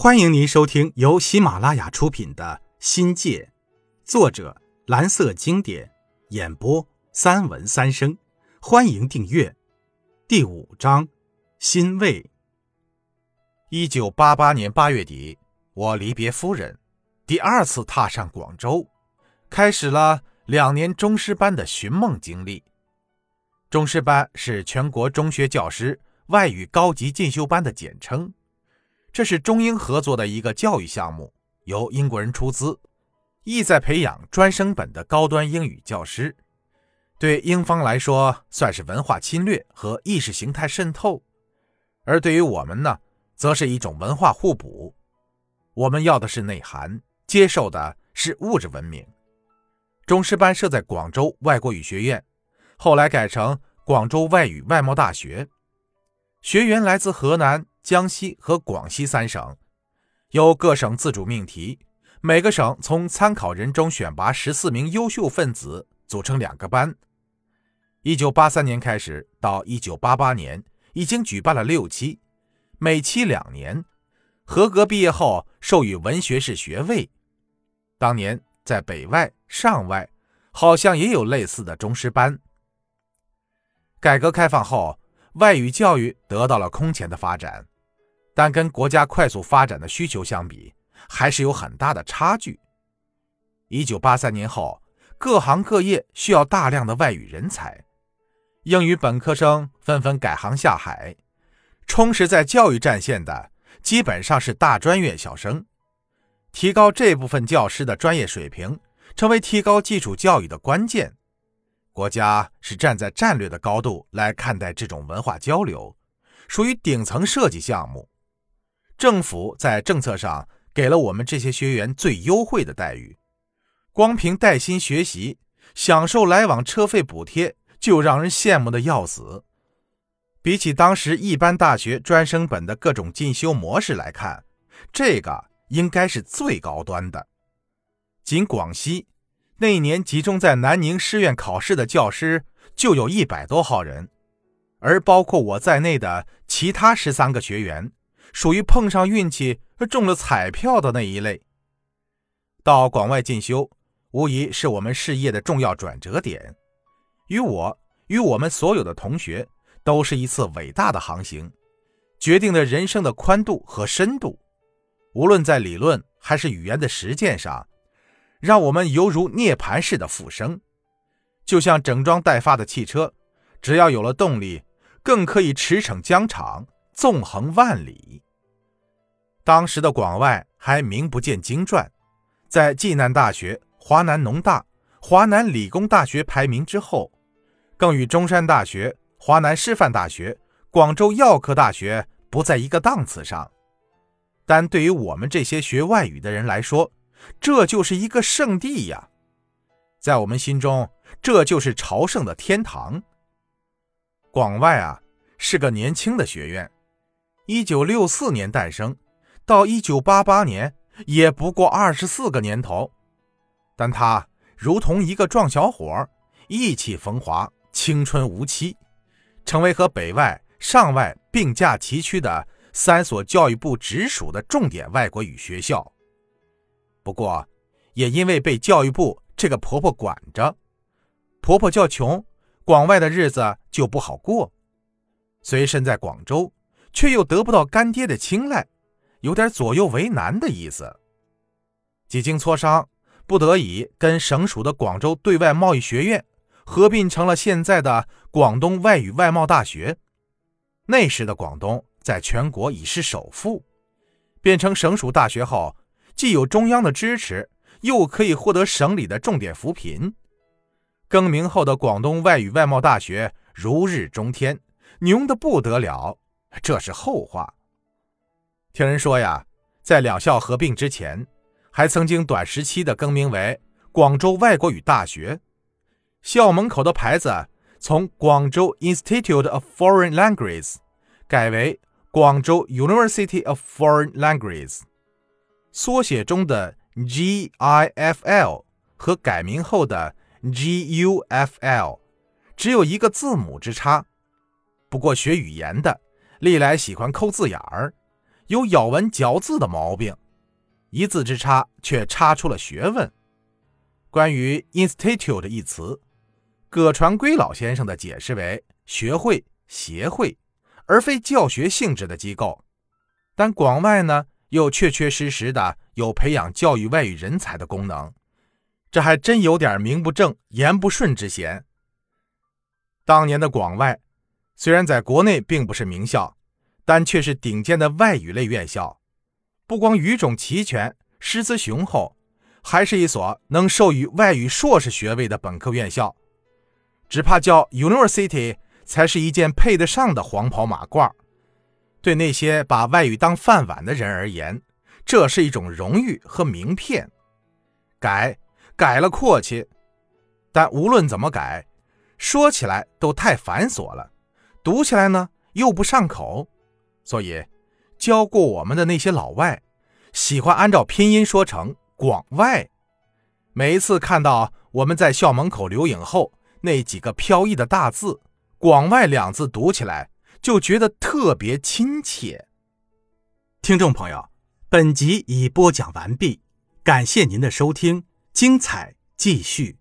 欢迎您收听由喜马拉雅出品的《新界》，作者蓝色经典，演播三文三生。欢迎订阅。第五章，欣慰。一九八八年八月底，我离别夫人，第二次踏上广州，开始了两年中师班的寻梦经历。中师班是全国中学教师外语高级进修班的简称。这是中英合作的一个教育项目，由英国人出资，意在培养专升本的高端英语教师。对英方来说，算是文化侵略和意识形态渗透；而对于我们呢，则是一种文化互补。我们要的是内涵，接受的是物质文明。中师班设在广州外国语学院，后来改成广州外语外贸大学，学员来自河南。江西和广西三省，由各省自主命题，每个省从参考人中选拔十四名优秀分子，组成两个班。一九八三年开始到一九八八年，已经举办了六期，每期两年，合格毕业后授予文学士学位。当年在北外、上外，好像也有类似的中师班。改革开放后，外语教育得到了空前的发展。但跟国家快速发展的需求相比，还是有很大的差距。一九八三年后，各行各业需要大量的外语人才，英语本科生纷纷改行下海，充实在教育战线的基本上是大专院校生。提高这部分教师的专业水平，成为提高基础教育的关键。国家是站在战略的高度来看待这种文化交流，属于顶层设计项目。政府在政策上给了我们这些学员最优惠的待遇，光凭带薪学习，享受来往车费补贴，就让人羡慕的要死。比起当时一般大学专升本的各种进修模式来看，这个应该是最高端的。仅广西那一年集中在南宁师院考试的教师就有一百多号人，而包括我在内的其他十三个学员。属于碰上运气中了彩票的那一类。到广外进修，无疑是我们事业的重要转折点。与我与我们所有的同学，都是一次伟大的航行，决定了人生的宽度和深度。无论在理论还是语言的实践上，让我们犹如涅槃式的复生，就像整装待发的汽车，只要有了动力，更可以驰骋疆场。纵横万里。当时的广外还名不见经传，在暨南大学、华南农大、华南理工大学排名之后，更与中山大学、华南师范大学、广州药科大学不在一个档次上。但对于我们这些学外语的人来说，这就是一个圣地呀！在我们心中，这就是朝圣的天堂。广外啊，是个年轻的学院。一九六四年诞生，到一九八八年也不过二十四个年头，但他如同一个壮小伙，意气风华，青春无期，成为和北外、上外并驾齐驱的三所教育部直属的重点外国语学校。不过，也因为被教育部这个婆婆管着，婆婆较穷，广外的日子就不好过，虽身在广州。却又得不到干爹的青睐，有点左右为难的意思。几经磋商，不得已跟省属的广州对外贸易学院合并成了现在的广东外语外贸大学。那时的广东在全国已是首富，变成省属大学后，既有中央的支持，又可以获得省里的重点扶贫。更名后的广东外语外贸大学如日中天，牛的不得了。这是后话。听人说呀，在两校合并之前，还曾经短时期的更名为广州外国语大学，校门口的牌子从广州 Institute of Foreign Languages 改为广州 University of Foreign Languages，缩写中的 GIFL 和改名后的 GUFL 只有一个字母之差。不过学语言的。历来喜欢抠字眼儿，有咬文嚼字的毛病，一字之差却差出了学问。关于 “institute” 一词，葛传圭老先生的解释为学会、协会，而非教学性质的机构。但广外呢，又确确实实的有培养教育外语人才的功能，这还真有点名不正言不顺之嫌。当年的广外，虽然在国内并不是名校，但却是顶尖的外语类院校，不光语种齐全、师资雄厚，还是一所能授予外语硕士学位的本科院校。只怕叫 University 才是一件配得上的黄袍马褂。对那些把外语当饭碗的人而言，这是一种荣誉和名片。改改了阔气，但无论怎么改。说起来都太繁琐了，读起来呢又不上口，所以教过我们的那些老外喜欢按照拼音说成“广外”。每一次看到我们在校门口留影后那几个飘逸的大字“广外”两字，读起来就觉得特别亲切。听众朋友，本集已播讲完毕，感谢您的收听，精彩继续。